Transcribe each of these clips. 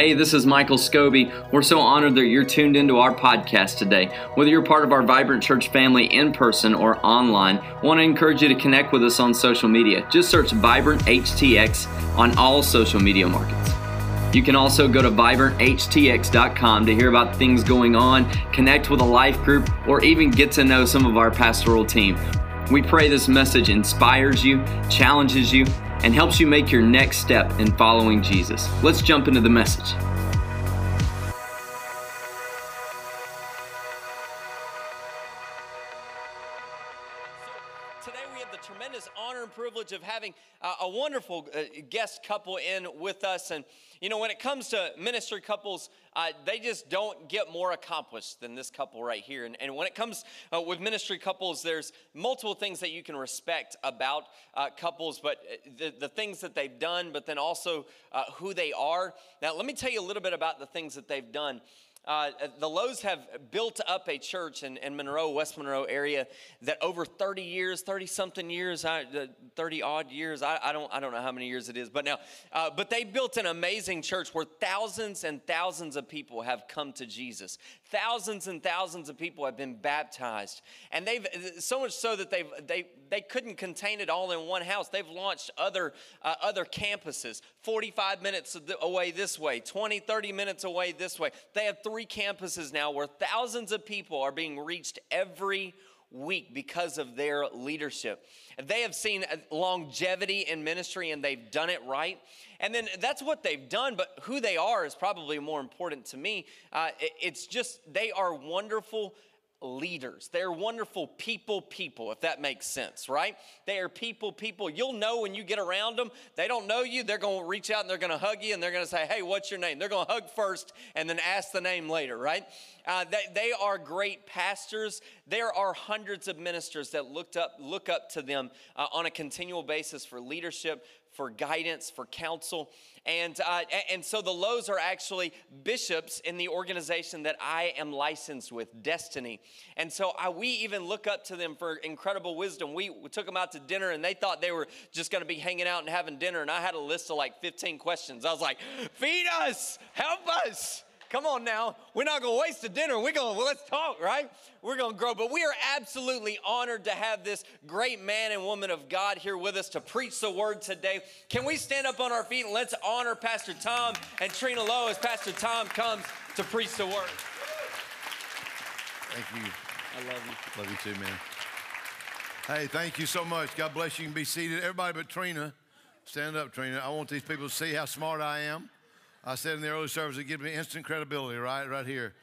Hey, this is Michael Scobie. We're so honored that you're tuned into our podcast today. Whether you're part of our Vibrant Church family in person or online, I want to encourage you to connect with us on social media. Just search Vibrant HTX on all social media markets. You can also go to vibranthtx.com to hear about things going on, connect with a life group, or even get to know some of our pastoral team. We pray this message inspires you, challenges you, and helps you make your next step in following Jesus. Let's jump into the message. Privilege of having uh, a wonderful uh, guest couple in with us. And, you know, when it comes to ministry couples, uh, they just don't get more accomplished than this couple right here. And, and when it comes uh, with ministry couples, there's multiple things that you can respect about uh, couples, but uh, the, the things that they've done, but then also who they are. Now, let me tell you a little bit about the things that they've done. Uh, the Lowes have built up a church in, in Monroe, West Monroe area that over 30 years, 30 something years, 30 odd years, I, I, don't, I don't know how many years it is, but now, uh, but they built an amazing church where thousands and thousands of people have come to Jesus. Thousands and thousands of people have been baptized. And they've, so much so that they've, they, they couldn't contain it all in one house. They've launched other, uh, other campuses, 45 minutes away this way, 20, 30 minutes away this way. They have three campuses now where thousands of people are being reached every week because of their leadership. They have seen longevity in ministry and they've done it right. And then that's what they've done, but who they are is probably more important to me. Uh, it's just they are wonderful leaders. They're wonderful people, people, if that makes sense, right? They are people, people. You'll know when you get around them. They don't know you. They're going to reach out and they're going to hug you and they're going to say, hey, what's your name? They're going to hug first and then ask the name later, right? Uh, they, they are great pastors. There are hundreds of ministers that looked up, look up to them uh, on a continual basis for leadership, for guidance, for counsel. And, uh, and so the Lowes are actually bishops in the organization that I am licensed with, Destiny. And so I, we even look up to them for incredible wisdom. We, we took them out to dinner and they thought they were just going to be hanging out and having dinner. And I had a list of like 15 questions. I was like, feed us, help us. Come on now. We're not going to waste the dinner. We're going to, well, let's talk, right? We're going to grow. But we are absolutely honored to have this great man and woman of God here with us to preach the word today. Can we stand up on our feet and let's honor Pastor Tom and Trina Lowe as Pastor Tom comes to preach the word? Thank you. I love you. Love you too, man. Hey, thank you so much. God bless you. You can be seated. Everybody but Trina. Stand up, Trina. I want these people to see how smart I am. I said in the early service, it gives me instant credibility, right? Right here.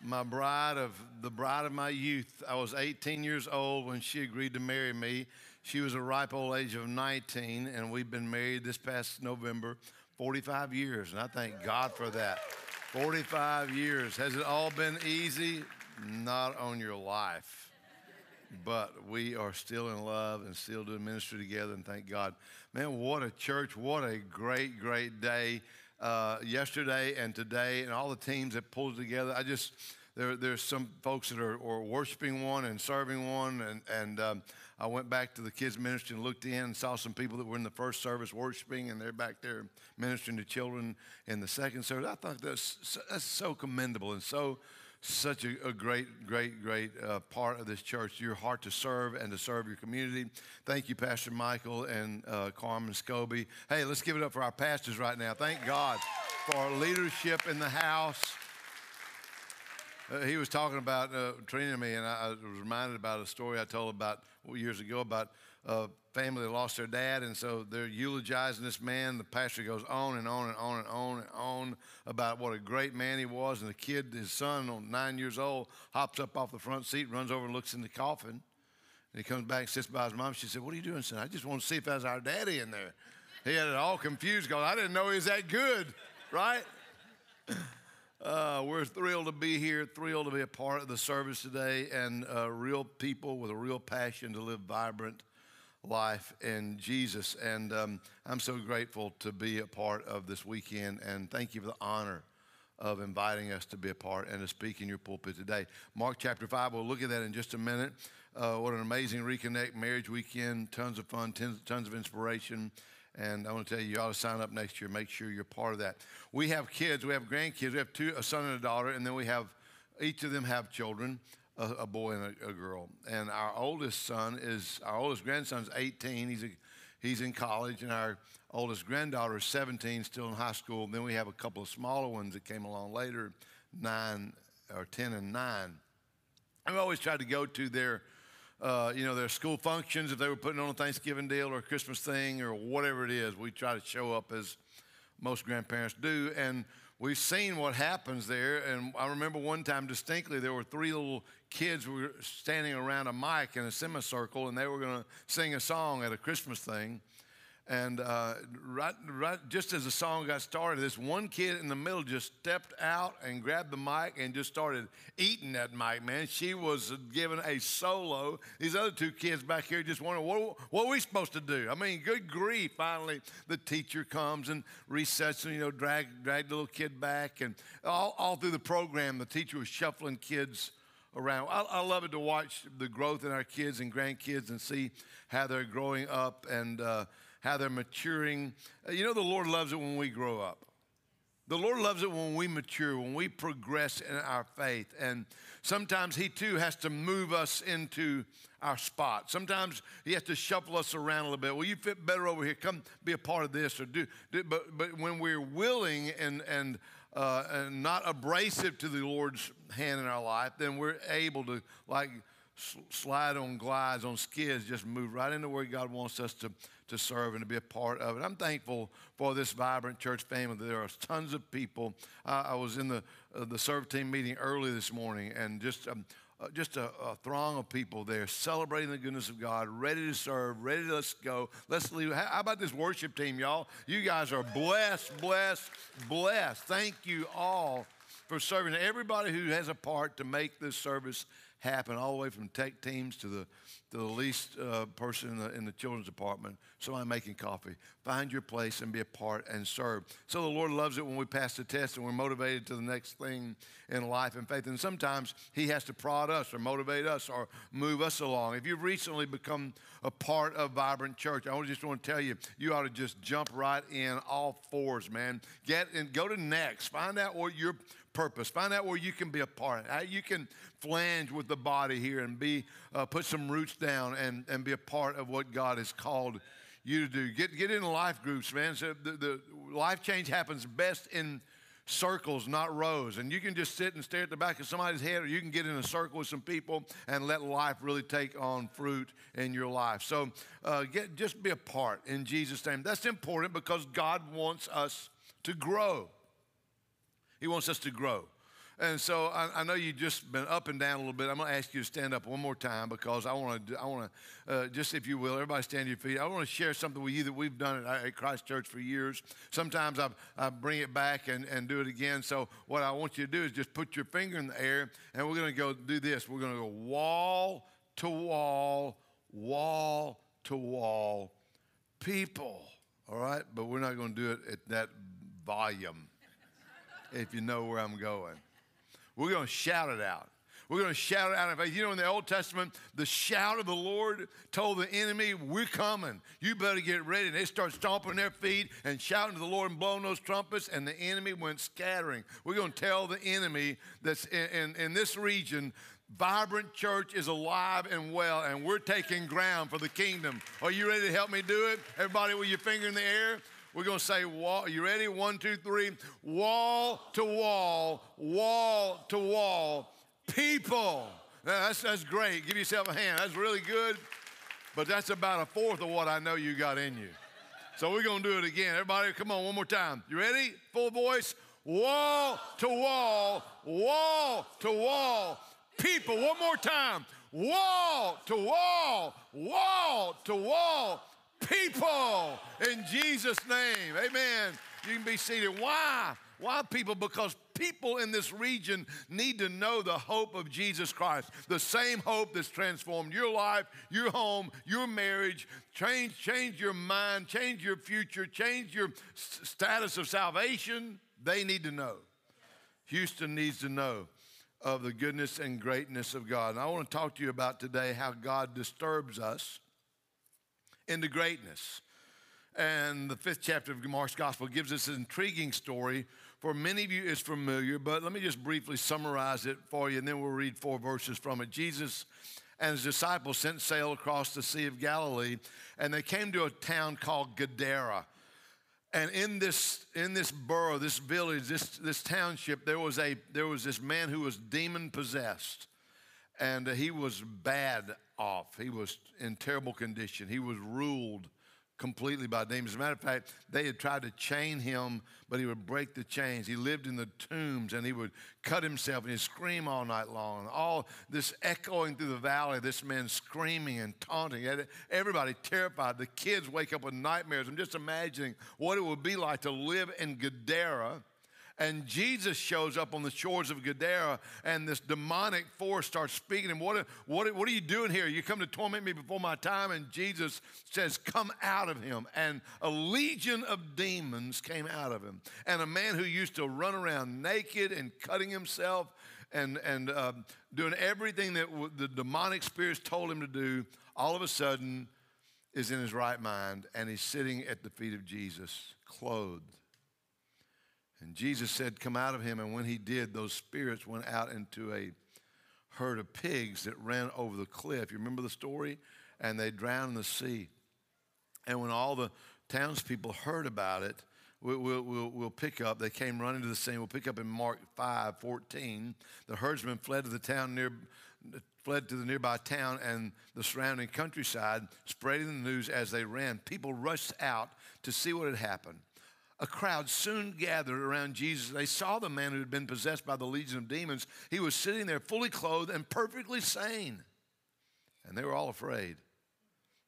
My bride of the bride of my youth. I was 18 years old when she agreed to marry me. She was a ripe old age of 19, and we've been married this past November 45 years, and I thank God for that. 45 years. Has it all been easy? Not on your life. But we are still in love and still doing ministry together, and thank God. Man, what a church. What a great, great day uh, yesterday and today, and all the teams that pulled together. I just there, there's some folks that are, are, worshiping one and serving one, and and um, I went back to the kids ministry and looked in and saw some people that were in the first service worshiping, and they're back there ministering to children in the second service. I thought that's that's so commendable and so such a, a, great, great, great uh, part of this church. Your heart to serve and to serve your community. Thank you, Pastor Michael and uh, Carmen Scobie. Hey, let's give it up for our pastors right now. Thank God for our leadership in the house. Uh, he was talking about uh, Trina and me, and I, I, was reminded about a story I told about years ago about a family that lost their dad, and so they're eulogizing this man. The pastor goes on and on and on and on and on about what a great man he was, and the kid, his son, on nine years old, hops up off the front seat, runs over and looks in the coffin, and he comes back and sits by his mom. She said, "What are you doing, son? I just want to see if that's our daddy in there." He had it all confused because I didn't know he was that good, right? Uh, we're thrilled to be here, thrilled to be a part of the service today, and uh, real people with a real passion to live vibrant life in Jesus. And um, I'm so grateful to be a part of this weekend, and thank you for the honor of inviting us to be a part and to speak in your pulpit today. Mark chapter 5, we'll look at that in just a minute. Uh, what an amazing Reconnect marriage weekend, tons of fun, tons, tons of inspiration. And I want to tell you, you ought to sign up next year. Make sure you're part of that. We have kids. We have grandkids. We have two, a son and a daughter, and then we have each of them have children, a, a boy and a, a, girl. And our oldest son is our oldest grandson's 18. He's a, he's in college, and our oldest granddaughter is 17, still in high school. Then we have a couple of smaller ones that came along later, nine or 10 and nine. I've always tried to go to their uh, you know, their school functions, if they were putting on a Thanksgiving deal or a Christmas thing or whatever it is, we try to show up as most grandparents do. And we've seen what happens there. And I remember one time distinctly, there were three little kids were standing around a mic in a semicircle, and they were going to sing a song at a Christmas thing. And uh, right, right, just as the song got started, this one kid in the middle just stepped out and grabbed the mic and just started eating that mic, man. She was giving a solo. These other two kids back here just wondering, what, what are we supposed to do? I mean, good grief. Finally, the teacher comes and resets and, you know, drag, drag the little kid back. And all, all through the program, the teacher was shuffling kids around. I, I, love it to watch the growth in our kids and grandkids and see how they're growing up and, uh, how they're maturing. Uh, you know, the Lord loves it when we grow up. The Lord loves it when we mature, when we progress in our faith. And sometimes He too has to move us into our spot. Sometimes He has to shuffle us around a little bit. Well, you fit better over here. Come be a part of this or do. do but, but when we're willing and, and, uh, and not abrasive to the Lord's hand in our life, then we're able to, like, slide on glides, on skids, just move right into where God wants us to to serve and to be a part of it. I'm thankful for this vibrant church family. There are tons of people. I was in the uh, the serve team meeting early this morning, and just um, uh, just a, a, throng of people there celebrating the goodness of God, ready to serve, ready to let's go. Let's leave. How about this worship team, y'all? You guys are blessed, blessed, blessed. Thank you all for serving. Everybody who has a part to make this service happen, all the way from tech teams to the to the least uh, person in the, in the children's department, somebody making coffee. Find your place and be a part and serve. So the Lord loves it when we pass the test and we're motivated to the next thing in life and faith. And sometimes He has to prod us or motivate us or move us along. If you've recently become a part of Vibrant Church, I just want to tell you, you ought to just jump right in all fours, man. Get and go to next. Find out what your purpose. Find out where you can be a part. How you can flange with the body here and be uh, put some roots down and, and be a part of what God has called you to do. Get get in life groups, man. So the, the life change happens best in circles, not rows. And you can just sit and stare at the back of somebody's head, or you can get in a circle with some people and let life really take on fruit in your life. So uh, get just be a part in Jesus' name. That's important because God wants us to grow. He wants us to grow. And so I, I, know you've just been up and down a little bit. I'm going to ask you to stand up one more time because I want to, I want to, uh, just if you will, everybody stand your feet. I want to share something with you that we've done at, at Christ Church for years. Sometimes I, I bring it back and, and do it again. So what I want you to do is just put your finger in the air and we're going to go do this. We're going to go wall to wall, wall to wall, people. All right? But we're not going to do it at that volume if you know where I'm going. We're going to shout it out. We're going to shout it out in faith. You know, in the Old Testament, the shout of the Lord told the enemy, We're coming. You better get ready. And they start stomping their feet and shouting to the Lord and blowing those trumpets, and the enemy went scattering. We're going to tell the enemy that's in, in, in this region, Vibrant Church is alive and well, and we're taking ground for the kingdom. Are you ready to help me do it? Everybody with your finger in the air? We're going to say, wall. You ready? One, two, three. Wall to wall, wall to wall, people. Now, that's, that's great. Give yourself a hand. That's really good. But that's about a fourth of what I know you got in you. So we're going to do it again. Everybody, come on, one more time. You ready? Full voice. Wall to wall, wall to wall, people. One more time. Wall to wall, wall to wall, people in Jesus' name. Amen. You can be seated. Why? Why people? Because people in this region need to know the hope of Jesus Christ, the same hope that's transformed your life, your home, your marriage, change, change your mind, change your future, change your status of salvation. They need to know. Houston needs to know of the goodness and greatness of God. And I want to talk to you about today how God disturbs us into greatness. And the fifth chapter of Mark's gospel gives us an intriguing story. For many of you, it's familiar, but let me just briefly summarize it for you, and then we'll read four verses from it. Jesus and his disciples sent sail across the Sea of Galilee, and they came to a town called Gadara. And in this, in this borough, this village, this, this township, there was, a, there was this man who was demon possessed. And uh, he was bad off. He was in terrible condition. He was ruled completely by demons. As a matter of fact, they had tried to chain him, but he would break the chains. He lived in the tombs and he would cut himself and he'd scream all night long. And all this echoing through the valley, this man screaming and taunting. Everybody terrified. The kids wake up with nightmares. I'm just imagining what it would be like to live in Gadara and Jesus shows up on the shores of Gadara, and this demonic force starts speaking. And what, what, what are you doing here? You come to torment me before my time? And Jesus says, Come out of him. And a legion of demons came out of him. And a man who used to run around naked and cutting himself and, and uh, doing everything that the demonic spirits told him to do, all of a sudden is in his right mind, and he's sitting at the feet of Jesus, clothed and Jesus said, Come out of him. And when he did, those spirits went out into a herd of pigs that ran over the cliff. You remember the story? And they drowned in the sea. And when all the townspeople heard about it, we'll, we'll, we'll, pick up. They came running to the scene. We'll pick up in Mark 5 14. The herdsmen fled to the town near, fled to the nearby town and the surrounding countryside, spreading the news as they ran. People rushed out to see what had happened a crowd soon gathered around Jesus. They saw the man who had been possessed by the legion of demons. He was sitting there fully clothed and perfectly sane. And they were all afraid.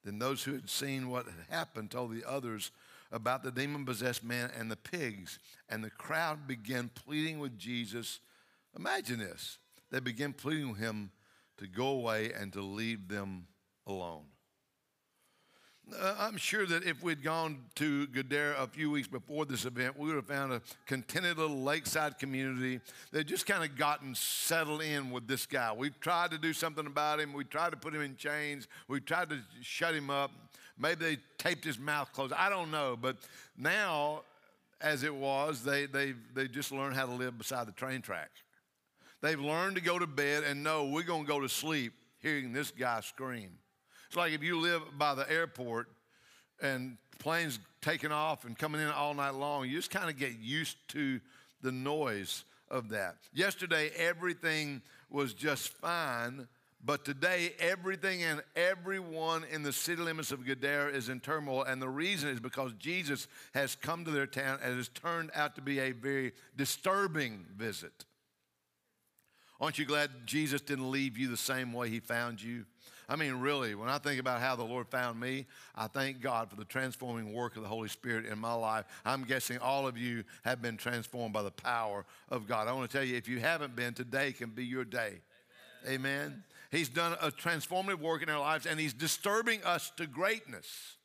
Then those who had seen what had happened told the others about the demon possessed man and the pigs. And the crowd began pleading with Jesus. Imagine this. They began pleading with him to go away and to leave them alone. Uh, I'm sure that if we'd gone to Gadara a few weeks before this event, we would have found a contented little lakeside community that just kind of gotten settled in with this guy. We tried to do something about him. We tried to put him in chains. We tried to shut him up. Maybe they taped his mouth closed. I don't know. But now, as it was, they, they, they just learned how to live beside the train track. They've learned to go to bed and know we're going to go to sleep hearing this guy scream. It's like if you live by the airport and planes taking off and coming in all night long, you just kind of get used to the noise of that. Yesterday, everything was just fine, but today, everything and everyone in the city limits of Gadara is in turmoil. And the reason is because Jesus has come to their town and has turned out to be a very disturbing visit. Aren't you glad Jesus didn't leave you the same way he found you? I mean, really, when I think about how the Lord found me, I thank God for the transforming work of the Holy Spirit in my life. I'm guessing all of you have been transformed by the power of God. I want to tell you, if you haven't been, today can be your day. Amen. Amen. He's done a transformative work in our lives, and He's disturbing us to greatness.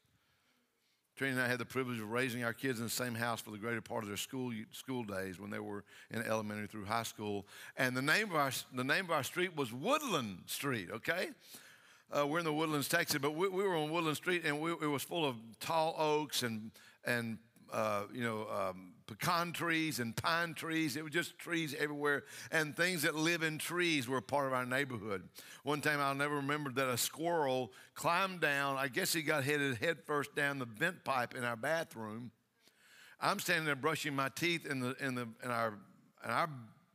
Trina and I had the privilege of raising our kids in the same house for the greater part of their school school days when they were in elementary through high school. And the name of our the name of our street was Woodland Street. Okay, uh, we're in the Woodlands, Texas, but we, we were on Woodland Street and we, it was full of tall oaks and, and uh, you know, um, pecan trees and pine trees. It was just trees everywhere. And things that live in trees were part of our neighborhood. One time I'll never remember that a squirrel climbed down. I guess he got headed head first down the vent pipe in our bathroom. I'm standing there brushing my teeth in, the, in, the, in, our, in our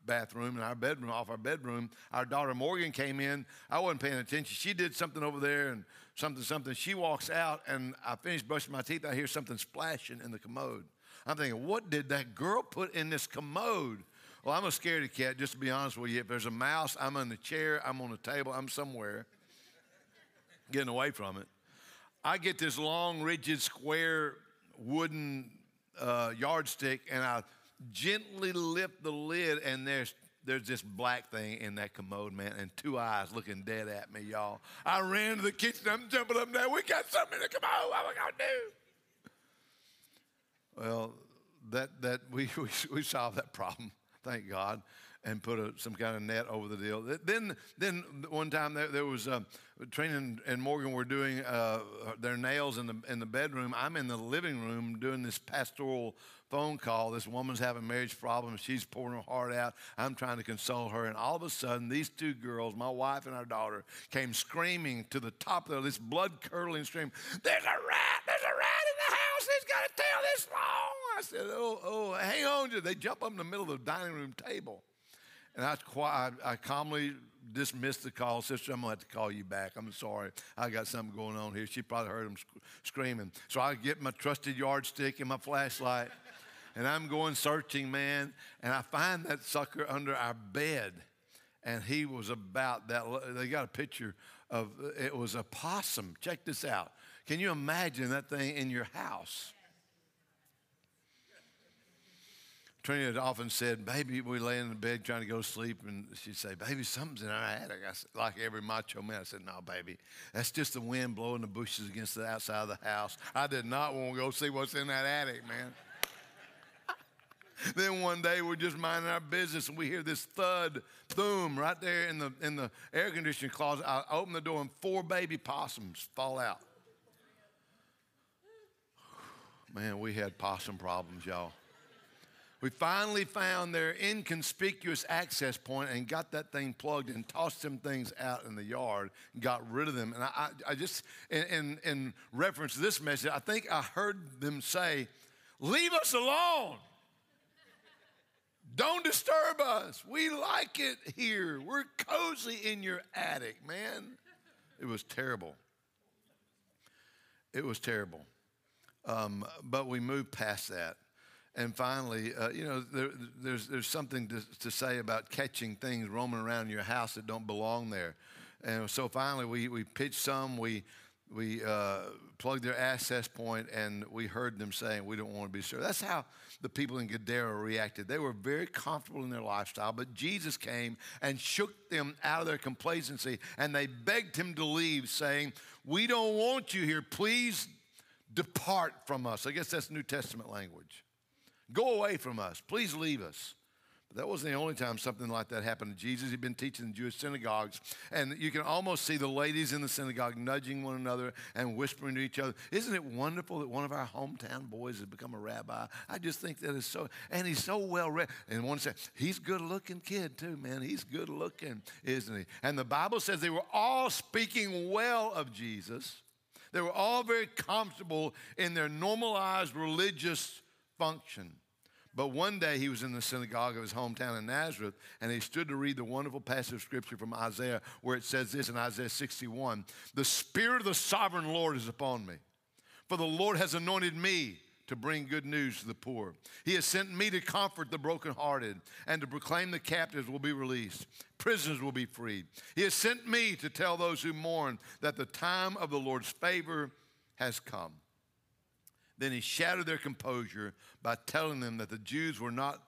bathroom in our bedroom, off our bedroom. Our daughter Morgan came in. I wasn't paying attention. She did something over there and something, something. She walks out, and I finished brushing my teeth. I hear something splashing in the commode. I'm thinking, what did that girl put in this commode? Well, I'm a scaredy cat, just to be honest with you. If there's a mouse, I'm in the chair, I'm on the table, I'm somewhere getting away from it. I get this long, rigid, square wooden uh, yardstick, and I gently lift the lid, and there's there's this black thing in that commode, man, and two eyes looking dead at me, y'all. I ran to the kitchen. I'm jumping up there. We got something in the commode. What we gonna do? Well, that that we we, we solved that problem. thank God, and put a, some kind of net over the deal. Then, then one time there, there was uh, Trina and Morgan were doing uh, their nails in the in the bedroom. I'm in the living room doing this pastoral phone call. This woman's having marriage problems. She's pouring her heart out. I'm trying to console her. And all of a sudden, these two girls, my wife and our daughter, came screaming to the top of this blood curdling scream There's a rat! There's a rat in the house! He's got a tail this long! I said, Oh, oh, hang on. They jump up in the middle of the dining room table. And I, quiet, I calmly dismissed the call. Sister, I'm going to have to call you back. I'm sorry. I got something going on here. She probably heard him sc- screaming. So I get my trusted yardstick and my flashlight and I'm going searching, man, and I find that sucker under our bed. And he was about that. They got a picture of it was a possum. Check this out. Can you imagine that thing in your house? Trina had often said, Baby, we lay in the bed trying to go to sleep, and she'd say, Baby, something's in our attic. I said, like every macho man, I said, No, baby, that's just the wind blowing the bushes against the outside of the house. I did not want to go see what's in that attic, man. then one day we're just minding our business and we hear this thud, boom, right there in the, in the air conditioning closet. I open the door and four baby possums fall out. Man, we had possum problems, y'all. We finally found their inconspicuous access point and got that thing plugged and tossed them things out in the yard and got rid of them. And I, I, just, in, in, in reference to this message, I think I heard them say, Leave us alone. Don't disturb us. We like it here. We're cozy in your attic, man. It was terrible. It was terrible. Um, but we moved past that. And finally, uh, you know, there, there's, there's something to, to say about catching things roaming around your house that don't belong there. And so finally, we, we pitched some, we, we uh, plugged their access point, and we heard them saying, We don't want to be served. That's how the people in Gadara reacted. They were very comfortable in their lifestyle, but Jesus came and shook them out of their complacency, and they begged him to leave, saying, We don't want you here. Please depart from us. I guess that's New Testament language. Go away from us. Please leave us. But That wasn't the only time something like that happened to Jesus. He'd been teaching in Jewish synagogues, and you can almost see the ladies in the synagogue nudging one another and whispering to each other. Isn't it wonderful that one of our hometown boys has become a rabbi? I just think that is so, and he's so well read. And one said, he's good looking kid too, man. He's good looking, isn't he? And the Bible says they were all speaking well of Jesus. They were all very comfortable in their normalized religious function. But one day he was in the synagogue of his hometown in Nazareth, and he stood to read the wonderful passage of scripture from Isaiah, where it says this in Isaiah 61 The Spirit of the sovereign Lord is upon me, for the Lord has anointed me to bring good news to the poor. He has sent me to comfort the brokenhearted and to proclaim the captives will be released, prisoners will be freed. He has sent me to tell those who mourn that the time of the Lord's favor has come. Then he shattered their composure by telling them that the Jews were not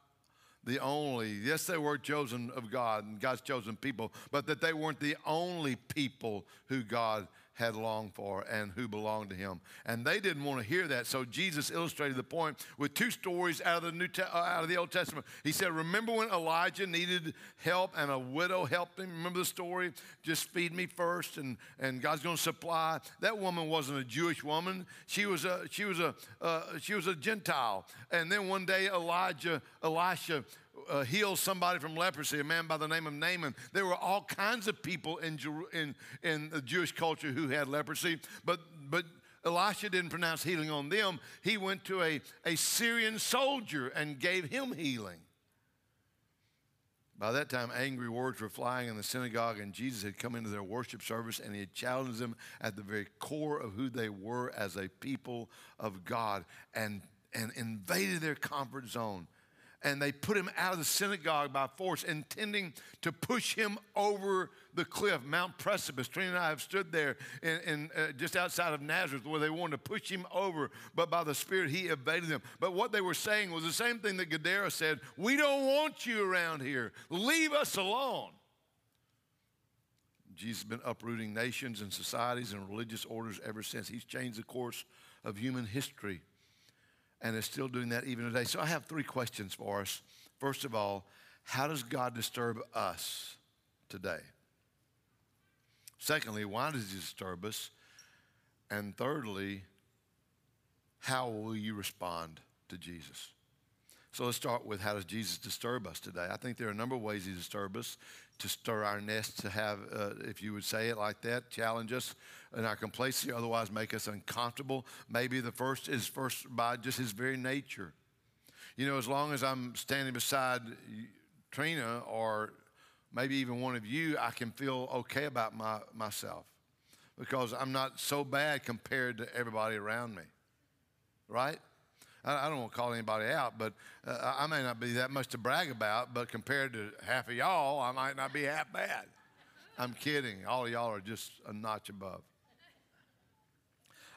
the only, yes, they were chosen of God and God's chosen people, but that they weren't the only people who God had longed for and who belonged to him. And they didn't want to hear that. So Jesus illustrated the point with two stories out of the New Te- uh, out of the Old Testament. He said, "Remember when Elijah needed help and a widow helped him? Remember the story? Just feed me first and and God's going to supply." That woman wasn't a Jewish woman. She was a she was a uh, she was a Gentile. And then one day Elijah Elisha uh, heal somebody from leprosy, a man by the name of Naaman. There were all kinds of people in, in, in the Jewish culture who had leprosy, but, but Elisha didn't pronounce healing on them. He went to a, a Syrian soldier and gave him healing. By that time, angry words were flying in the synagogue, and Jesus had come into their worship service and he had challenged them at the very core of who they were as a people of God and, and invaded their comfort zone and they put him out of the synagogue by force, intending to push him over the cliff, Mount Precipice. Trina and I have stood there in, in uh, just outside of Nazareth where they wanted to push him over, but by the Spirit, he evaded them. But what they were saying was the same thing that Gadara said We don't want you around here, leave us alone. Jesus has been uprooting nations and societies and religious orders ever since. He's changed the course of human history and is still doing that even today. So I have three questions for us. First of all, how does God disturb us today? Secondly, why does he disturb us? And thirdly, how will you respond to Jesus? So let's start with how does Jesus disturb us today? I think there are a number of ways he disturbs us to stir our nest, to have, uh, if you would say it like that, challenge us in our complacency, otherwise make us uncomfortable. Maybe the first is first by just his very nature. You know, as long as I'm standing beside Trina or maybe even one of you, I can feel okay about my, myself because I'm not so bad compared to everybody around me, right? I, don't want to call anybody out, but uh, I may not be that much to brag about, but compared to half of y'all, I might not be half bad. I'm kidding. All of y'all are just a notch above.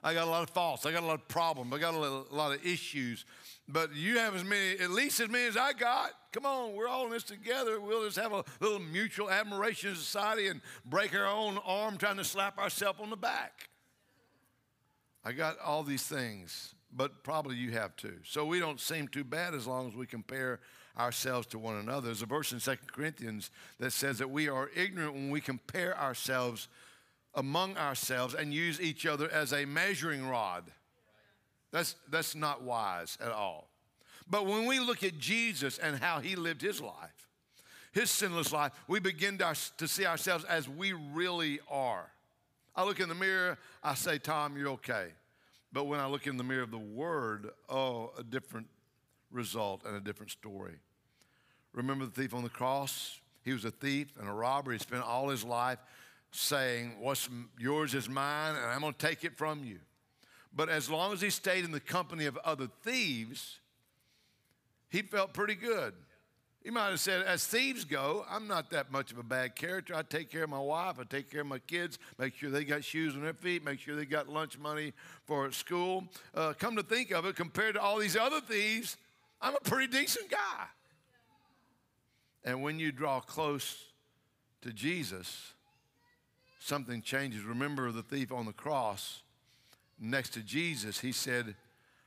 I got a lot of faults. I got a lot of problems. I got a lot of issues. But you have as many, at least as many as I got. Come on, we're all in this together. We'll just have a little mutual admiration society and break our own arm trying to slap ourselves on the back. I got all these things, but probably you have too. So we don't seem too bad as long as we compare ourselves to one another. There's a verse in 2 Corinthians that says that we are ignorant when we compare ourselves among ourselves and use each other as a measuring rod. That's, that's not wise at all. But when we look at Jesus and how he lived his life, his sinless life, we begin to, to see ourselves as we really are. I look in the mirror, I say, Tom, you're okay. But when I look in the mirror of the Word, oh, a different result and a different story. Remember the thief on the cross? He was a thief and a robber. He spent all his life saying, What's yours is mine, and I'm going to take it from you. But as long as he stayed in the company of other thieves, he felt pretty good. He might have said, as thieves go, I'm not that much of a bad character. I take care of my wife, I take care of my kids, make sure they got shoes on their feet, make sure they got lunch money for school. Uh, come to think of it, compared to all these other thieves, I'm a pretty decent guy. And when you draw close to Jesus, something changes. Remember the thief on the cross next to Jesus, he said,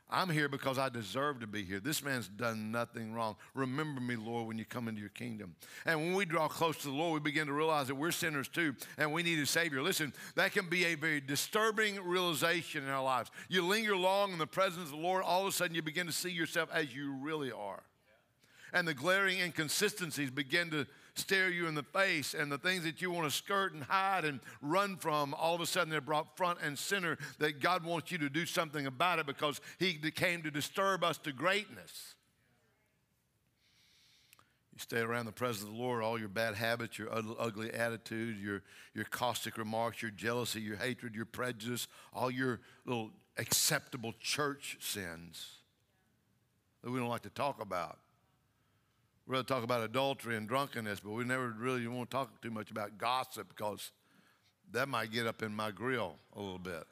I'm here because I deserve to be here. This man's done nothing wrong. Remember me, Lord, when you come into your kingdom. And when we draw close to the Lord, we begin to realize that we're sinners too and we need a Savior. Listen, that can be a very disturbing realization in our lives. You linger long in the presence of the Lord, all of a sudden you begin to see yourself as you really are. And the glaring inconsistencies begin to stare you in the face and the things that you want to skirt and hide and run from, all of a sudden they're brought front and center that God wants you to do something about it because He came to disturb us to greatness. You stay around the presence of the Lord, all your bad habits, your ugly attitude, your, your caustic remarks, your jealousy, your hatred, your prejudice, all your little acceptable church sins that we don't like to talk about. Rather talk about adultery and drunkenness, but we never really want to talk too much about gossip because that might get up in my grill a little bit.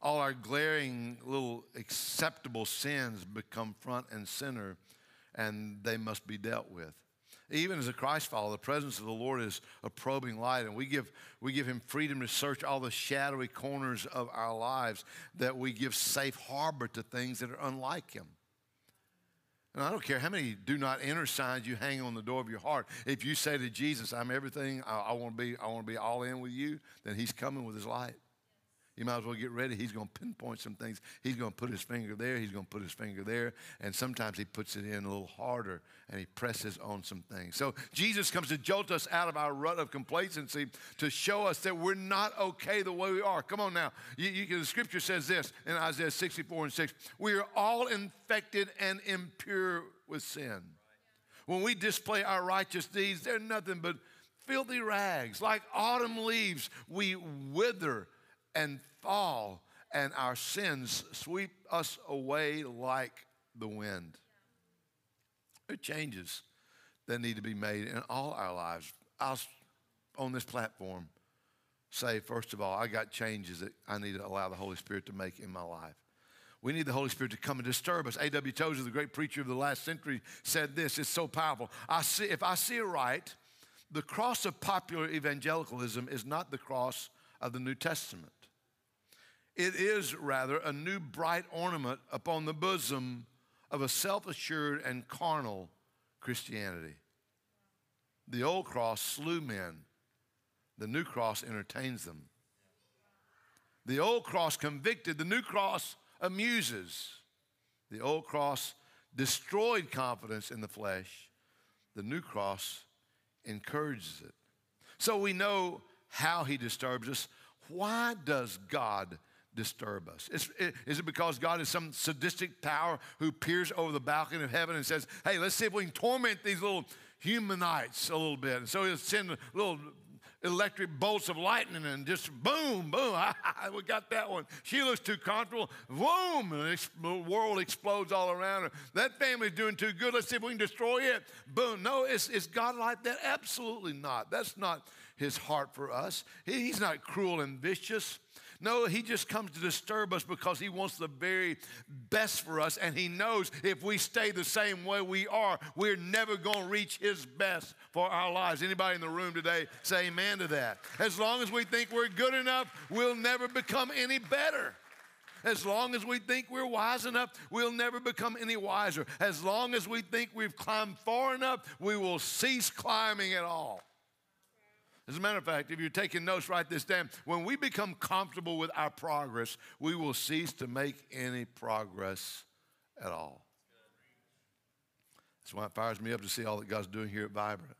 All our glaring little acceptable sins become front and center, and they must be dealt with. Even as a Christ follower, the presence of the Lord is a probing light, and we give, we give Him freedom to search all the shadowy corners of our lives, that we give safe harbor to things that are unlike Him. And I don't care how many do not enter signs you hang on the door of your heart. If you say to Jesus, I'm everything, I, I want to be, I want to be all in with you, then he's coming with his light. You might as well get ready. He's going to pinpoint some things. He's going to put his finger there. He's going to put his finger there. And sometimes he puts it in a little harder and he presses on some things. So Jesus comes to jolt us out of our rut of complacency to show us that we're not okay the way we are. Come on now. You, you, the scripture says this in Isaiah 64 and 6 We are all infected and impure with sin. When we display our righteous deeds, they're nothing but filthy rags. Like autumn leaves, we wither and fall, and our sins sweep us away like the wind. There are changes that need to be made in all our lives. I'll, on this platform, say, first of all, I got changes that I need to allow the Holy Spirit to make in my life. We need the Holy Spirit to come and disturb us. A.W. Tozer, the great preacher of the last century, said this. It's so powerful. I see, if I see it right, the cross of popular evangelicalism is not the cross of the New Testament. It is rather a new bright ornament upon the bosom of a self assured and carnal Christianity. The old cross slew men, the new cross entertains them. The old cross convicted, the new cross amuses. The old cross destroyed confidence in the flesh, the new cross encourages it. So we know how he disturbs us. Why does God disturb us? Is, is, it because God is some sadistic power who peers over the balcony of heaven and says, hey, let's see if we can torment these little humanites a little bit? And so he'll send little electric bolts of lightning and just boom, boom. we got that one. She looks too comfortable. Boom, the world explodes all around her. That family's doing too good. Let's see if we can destroy it. Boom. No, is, is God like that? Absolutely not. That's not his heart for us. He, he's not cruel and vicious. No, he just comes to disturb us because he wants the very best for us. And he knows if we stay the same way we are, we're never going to reach his best for our lives. Anybody in the room today say amen to that? As long as we think we're good enough, we'll never become any better. As long as we think we're wise enough, we'll never become any wiser. As long as we think we've climbed far enough, we will cease climbing at all. As a matter of fact, if you're taking notes, write this down. When we become comfortable with our progress, we will cease to make any progress at all. That's why it fires me up to see all that God's doing here at Vibrant.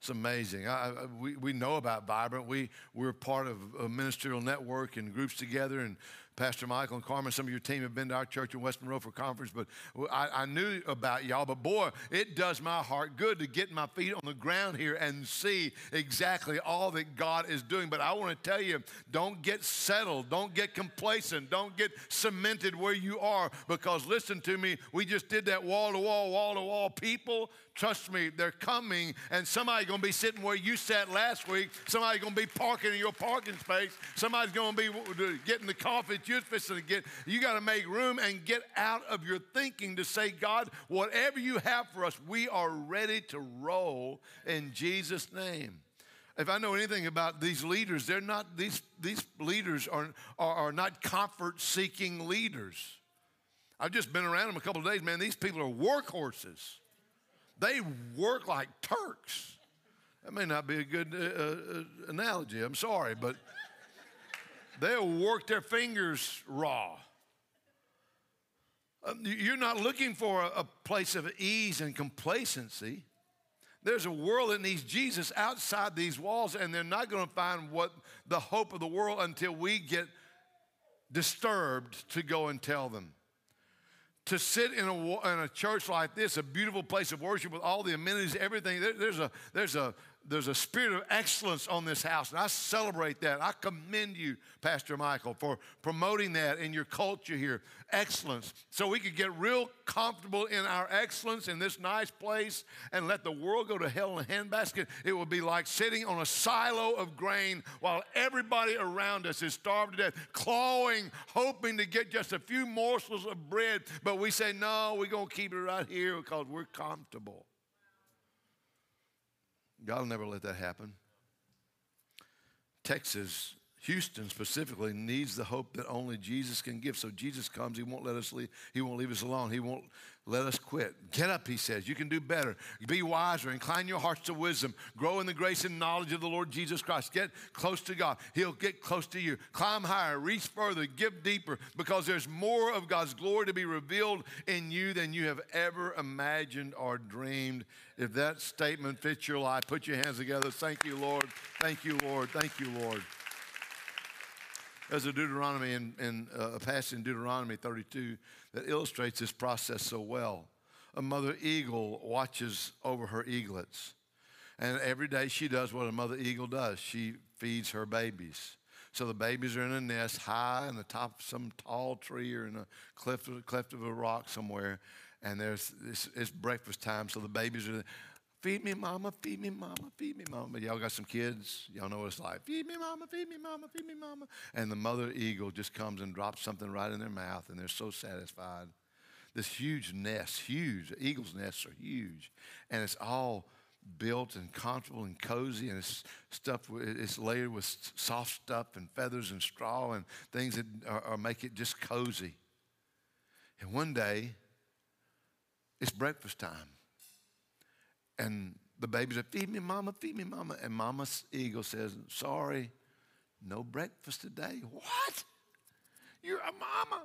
It's amazing. I, we, we know about Vibrant. We, we're part of a ministerial network and groups together, and Pastor Michael and Carmen, some of your team have been to our church in West Monroe for conference, but I, I, knew about y'all. But boy, it does my heart good to get my feet on the ground here and see exactly all that God is doing. But I want to tell you don't get settled, don't get complacent, don't get cemented where you are, because listen to me, we just did that wall to wall, wall to wall. People, trust me, they're coming, and somebody's going to be sitting where you sat last week, somebody's going to be parking in your parking space, somebody's going to be getting the coffee you're fixing to get. You got to make room and get out of your thinking to say, God, whatever you have for us, we are ready to roll in Jesus' name. If I know anything about these leaders, they're not, these, these leaders are, are, are not comfort seeking leaders. I've just been around them a couple of days, man. These people are workhorses. They work like Turks. That may not be a good uh, uh, analogy. I'm sorry, but They'll work their fingers raw. Um, you're not looking for a place of ease and complacency. There's a world that needs Jesus outside these walls, and they're not going to find what the hope of the world until we get disturbed to go and tell them. To sit in a, in a church like this, a beautiful place of worship with all the amenities, everything, there, there's, a, there's a, there's a spirit of excellence on this house, and I celebrate that. I commend you, Pastor Michael, for promoting that in your culture here. Excellence. So we could get real comfortable in our excellence in this nice place and let the world go to hell in a handbasket. It would be like sitting on a silo of grain while everybody around us is starved to death, clawing, hoping to get just a few morsels of bread. But we say, no, we're going to keep it right here because we're comfortable. God will never let that happen. Texas, Houston specifically, needs the hope that only Jesus can give. So Jesus comes, He won't let us leave, He won't leave us alone. He won't let us quit. Get up, He says. You can do better. Be wiser. Incline your hearts to wisdom. Grow in the grace and knowledge of the Lord Jesus Christ. Get close to God. He'll get close to you. Climb higher, reach further, give deeper, because there's more of God's glory to be revealed in you than you have ever imagined or dreamed. If that statement fits your life, put your hands together. Thank you, Lord. Thank you, Lord. Thank you, Lord. There's a Deuteronomy in, in uh, a passage in Deuteronomy 32 that illustrates this process so well. A mother eagle watches over her eaglets. And every day she does what a mother eagle does she feeds her babies. So the babies are in a nest high in the top of some tall tree or in a cleft, cleft of a rock somewhere. And there's it's, it's breakfast time, so the babies are Feed me, mama, feed me, mama, feed me, mama. Y'all got some kids? Y'all know what it's like. Feed me, mama, feed me, mama, feed me, mama. And the mother eagle just comes and drops something right in their mouth, and they're so satisfied. This huge nest, huge. Eagles' nests are huge. And it's all built and comfortable and cozy, and it's stuff. It's layered with soft stuff and feathers and straw and things that are, are make it just cozy. And one day, it's breakfast time. And the baby said, Feed me, mama, feed me, mama. And mama's eagle says, Sorry, no breakfast today. What? You're a mama.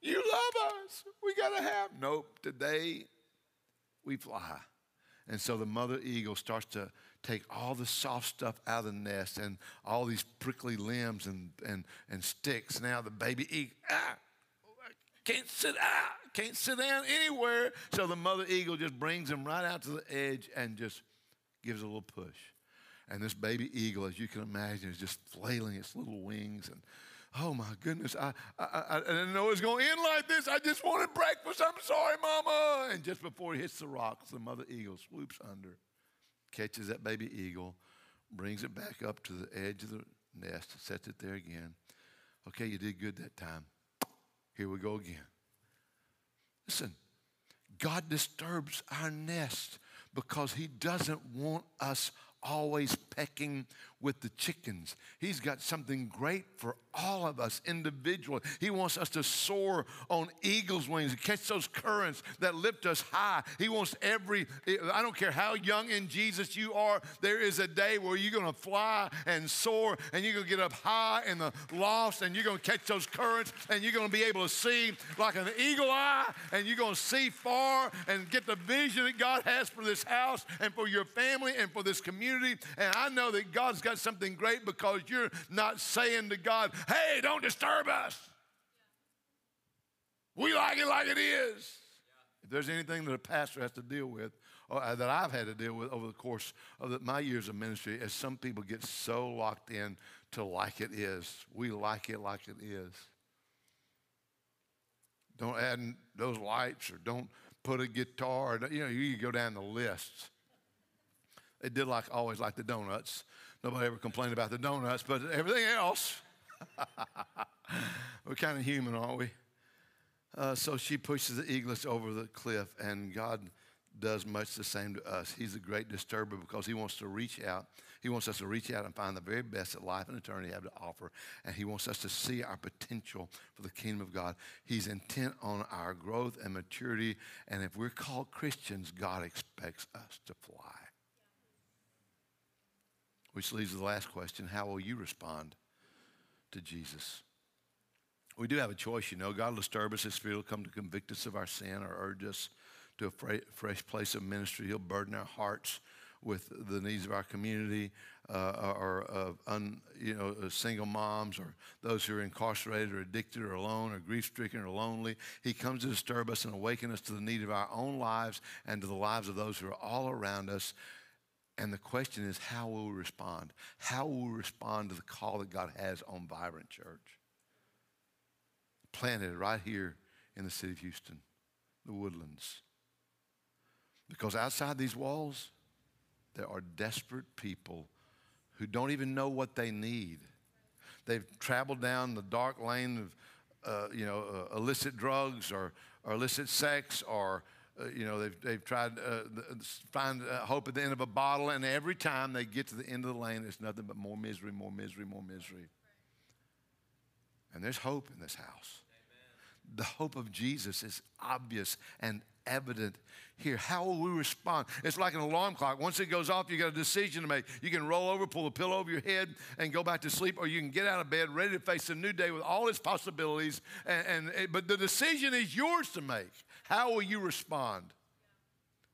You love us. We got to have. Nope, today we fly. And so the mother eagle starts to take all the soft stuff out of the nest and all these prickly limbs and, and, and sticks. Now the baby eagle, ah, can't sit ah, can't sit down anywhere. So the mother eagle just brings him right out to the edge and just gives a little push. And this baby eagle, as you can imagine, is just flailing its little wings and oh my goodness, I, I, I, didn't know it was going to end like this. I just wanted breakfast. I'm sorry, mama. And just before he hits the rocks, the mother eagle swoops under, catches that baby eagle, brings it back up to the edge of the nest, sets it there again. Okay, you did good that time. Here we go again. Listen, God disturbs our nest because He doesn't want us always pecking with the chickens. He's got something great for all of us individually. He wants us to soar on eagle's wings catch those currents that lift us high. He wants every, I don't care how young in Jesus you are, there is a day where you're going to fly and soar and you're going to get up high in the lost and you're going to catch those currents and you're going to be able to see like an eagle eye and you're going to see far and get the vision that God has for this house and for your family and for this community. And I know that God's got something great because you're not saying to God, hey, don't disturb us. We like it like it is. If there's anything that a pastor has to deal with, or uh, that I've had to deal with over the course of my years of ministry, as some people get so locked in to like it is. We like it like it is. Don't add those lights or don't put a guitar. You know, you go down the list. They did like always like the donuts. Nobody ever complained about the donuts, but everything else, we're kind of human, aren't we? Uh, so she pushes the eaglets over the cliff, and God does much the same to us. He's a great disturber because He wants to reach out. He wants us to reach out and find the very best that life and eternity have to offer. And He wants us to see our potential for the kingdom of God. He's intent on our growth and maturity. And if we're called Christians, God expects us to fly. Which leads to the last question How will you respond to Jesus? We do have a choice, you know. God will disturb us. His Spirit will come to convict us of our sin or urge us to a fresh place of ministry. He'll burden our hearts with the needs of our community uh, or of un, you know, single moms or those who are incarcerated or addicted or alone or grief stricken or lonely. He comes to disturb us and awaken us to the need of our own lives and to the lives of those who are all around us. And the question is, how will we respond? How will we respond to the call that God has on Vibrant Church? Planted right here in the city of Houston, the woodlands. Because outside these walls, there are desperate people who don't even know what they need. They've traveled down the dark lane of, uh, you know, uh, illicit drugs or, or illicit sex or uh, you know, they've, they've tried to uh, find uh, hope at the end of a bottle, and every time they get to the end of the lane, it's nothing but more misery, more misery, more misery. And there's hope in this house. Amen. The hope of Jesus is obvious and evident here. How will we respond? It's like an alarm clock. Once it goes off, you got a decision to make. You can roll over, pull a pillow over your head, and go back to sleep, or you can get out of bed ready to face a new day with all its possibilities. And, and but the decision is yours to make. How will you respond?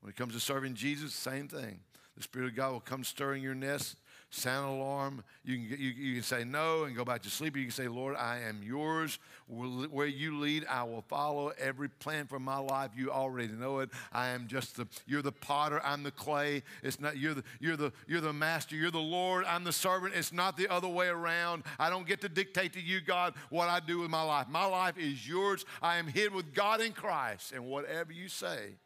When it comes to serving Jesus, same thing. The Spirit of God will come stirring your nest, sound alarm. You can, you, you can say no and go back to sleep. You can say, Lord, I am yours. Where you lead, I will follow. Every plan for my life, you already know it. I am just the, you're the potter, I'm the clay. It's not, you're the, you're the, you're the master, you're the Lord, I'm the servant. It's not the other way around. I don't get to dictate to you, God, what I do with my life. My life is yours. I am hid with God in Christ. And whatever you say,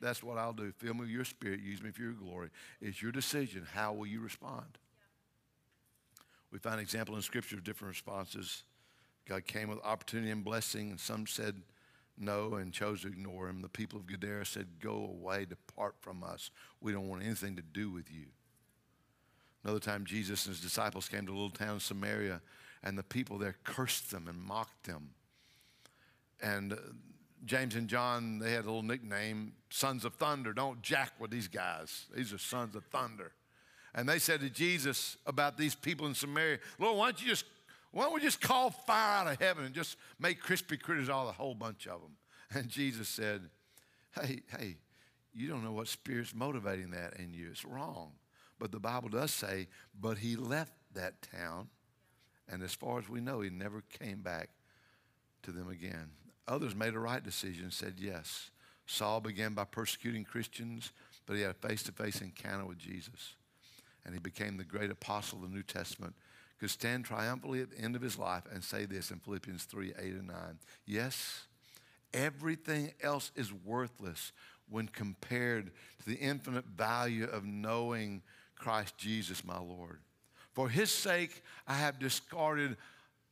that's what I'll do. Fill me with your spirit. Use me for your glory. It's your decision. How will you respond? We find example in Scripture of different responses. God came with opportunity and blessing, and some said no and chose to ignore him. The people of Gadara said, Go away, depart from us. We don't want anything to do with you. Another time, Jesus and his disciples came to a little town, Samaria, and the people there cursed them and mocked them. And uh, James and John, they had a little nickname, Sons of Thunder. Don't jack with these guys. These are sons of thunder. And they said to Jesus about these people in Samaria, Lord, why don't you just, why don't we just call fire out of heaven and just make crispy critters all a whole bunch of them? And Jesus said, Hey, hey, you don't know what spirit's motivating that in you. It's wrong. But the Bible does say, but he left that town. And as far as we know, he never came back to them again. Others made a right decision and said yes. Saul began by persecuting Christians, but he had a face to face encounter with Jesus. And he became the great apostle of the New Testament. Could stand triumphantly at the end of his life and say this in Philippians 3 8 and 9. Yes, everything else is worthless when compared to the infinite value of knowing Christ Jesus, my Lord. For his sake, I have discarded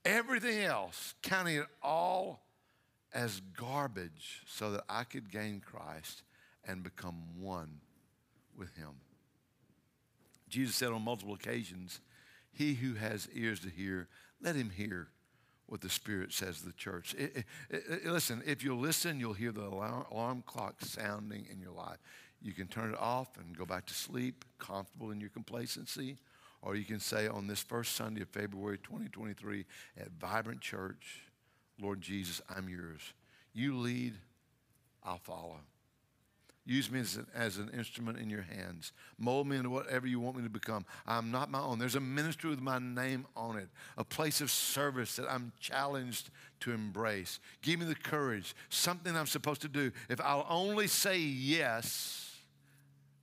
everything else, counting it all as garbage so that I could gain Christ and become one with him. Jesus said on multiple occasions, He who has ears to hear, let him hear what the Spirit says to the church. It, it, it, listen, if you'll listen, you'll hear the alarm, alarm clock sounding in your life. You can turn it off and go back to sleep, comfortable in your complacency. Or you can say on this first Sunday of February 2023 at Vibrant Church, Lord Jesus, I'm yours. You lead, I'll follow. Use me as an, as an, instrument in your hands. Mold me into whatever you want me to become. I'm not my own. There's a ministry with my name on it, a place of service that I'm challenged to embrace. Give me the courage, something I'm supposed to do. If I'll only say yes,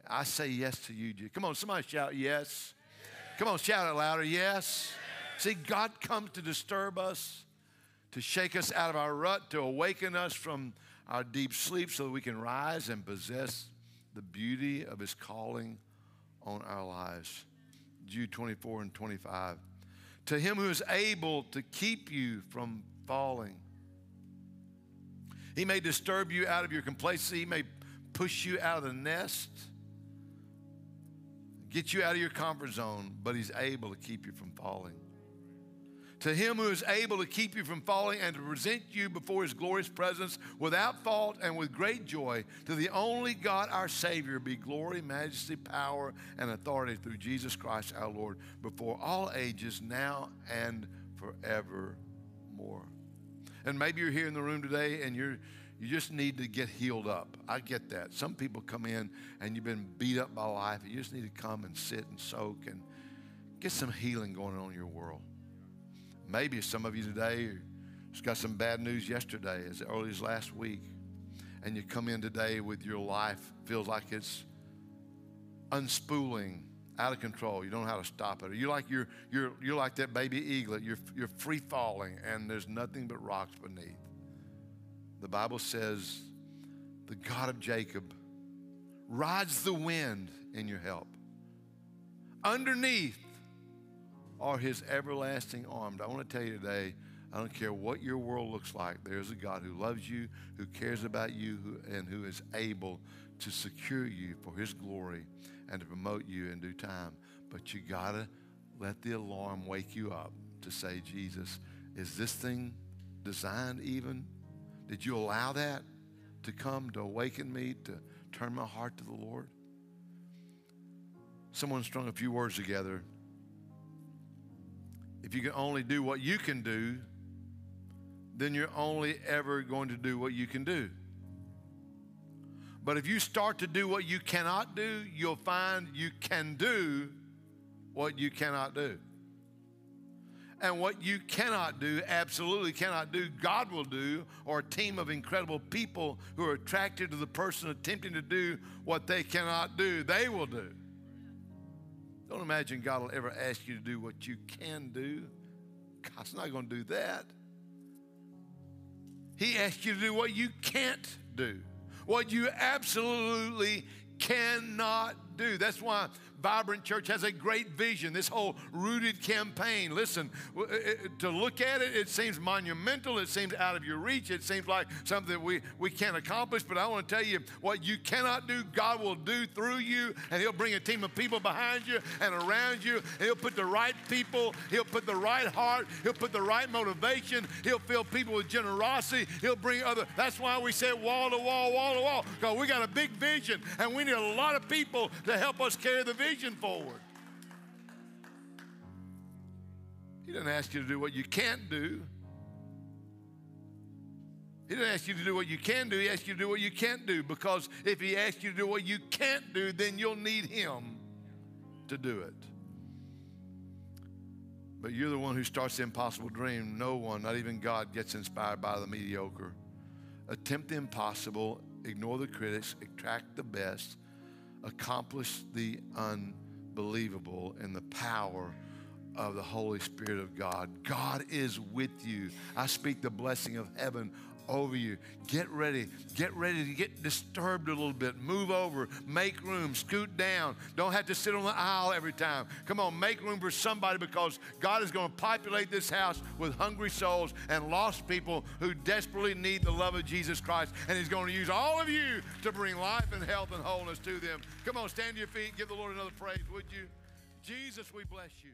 I say yes to you. Come on, somebody shout yes. Come on, shout it louder. Yes. See, God comes to disturb us, to shake us out of our rut, to awaken us from our deep sleep so that we can rise and possess the beauty of his calling on our lives. Jude 24 and 25. To him who is able to keep you from falling. He may disturb you out of your complacency. He may push you out of the nest get you out of your comfort zone, but He's able to keep you from falling. To Him who is able to keep you from falling and to present you before His glorious presence without fault and with great joy, to the only God our Savior be glory, majesty, power, and authority through Jesus Christ our Lord before all ages, now and forevermore. And maybe you're here in the room today and you're you just need to get healed up. I get that. Some people come in and you've been beat up by life. You just need to come and sit and soak and get some healing going on in your world. Maybe some of you today just got some bad news yesterday, as early as last week, and you come in today with your life feels like it's unspooling, out of control. You don't know how to stop it. Or you like you're you're you're like that baby eaglet. You're you're free falling, and there's nothing but rocks beneath. The Bible says, the God of Jacob rides the wind in your help. Underneath are his everlasting arms. I want to tell you today, I don't care what your world looks like, there's a God who loves you, who cares about you, who, and who is able to secure you for his glory and to promote you in due time. But you got to let the alarm wake you up to say, Jesus, is this thing designed even did you allow that to come to awaken me to turn my heart to the Lord? Someone strung a few words together. If you can only do what you can do, then you're only ever going to do what you can do. But if you start to do what you cannot do, you'll find you can do what you cannot do. And what you cannot do, absolutely cannot do, God will do, or a team of incredible people who are attracted to the person attempting to do what they cannot do, they will do. Don't imagine God will ever ask you to do what you can do. God's not going to do that. He asks you to do what you can't do, what you absolutely cannot do. That's why Vibrant Church has a great vision. This whole rooted campaign. Listen, to look at it, it seems monumental. It seems out of your reach. It seems like something we, we can't accomplish. But I want to tell you what you cannot do, God will do through you. And He'll bring a team of people behind you and around you. And he'll put the right people. He'll put the right heart. He'll put the right motivation. He'll fill people with generosity. He'll bring other. That's why we say wall to wall, wall to wall. Because we got a big vision and we need a lot of people to help us carry the vision forward. He doesn't ask you to do what you can't do. He didn't ask you to do what you can do. He asked you to do what you can't do because if he asks you to do what you can't do, then you'll need him to do it. But you're the one who starts the impossible dream. No one, not even God, gets inspired by the mediocre. Attempt the impossible, ignore the critics, attract the best, accomplish the unbelievable in the power of the Holy Spirit of God. God is with you. I speak the blessing of heaven over you. Get ready. Get ready to get disturbed a little bit. Move over. Make room. Scoot down. Don't have to sit on the aisle every time. Come on, make room for somebody because God is going to populate this house with hungry souls and lost people who desperately need the love of Jesus Christ. And He's going to use all of you to bring life and health and wholeness to them. Come on, stand to your feet. Give the Lord another praise, would you? Jesus, we bless you.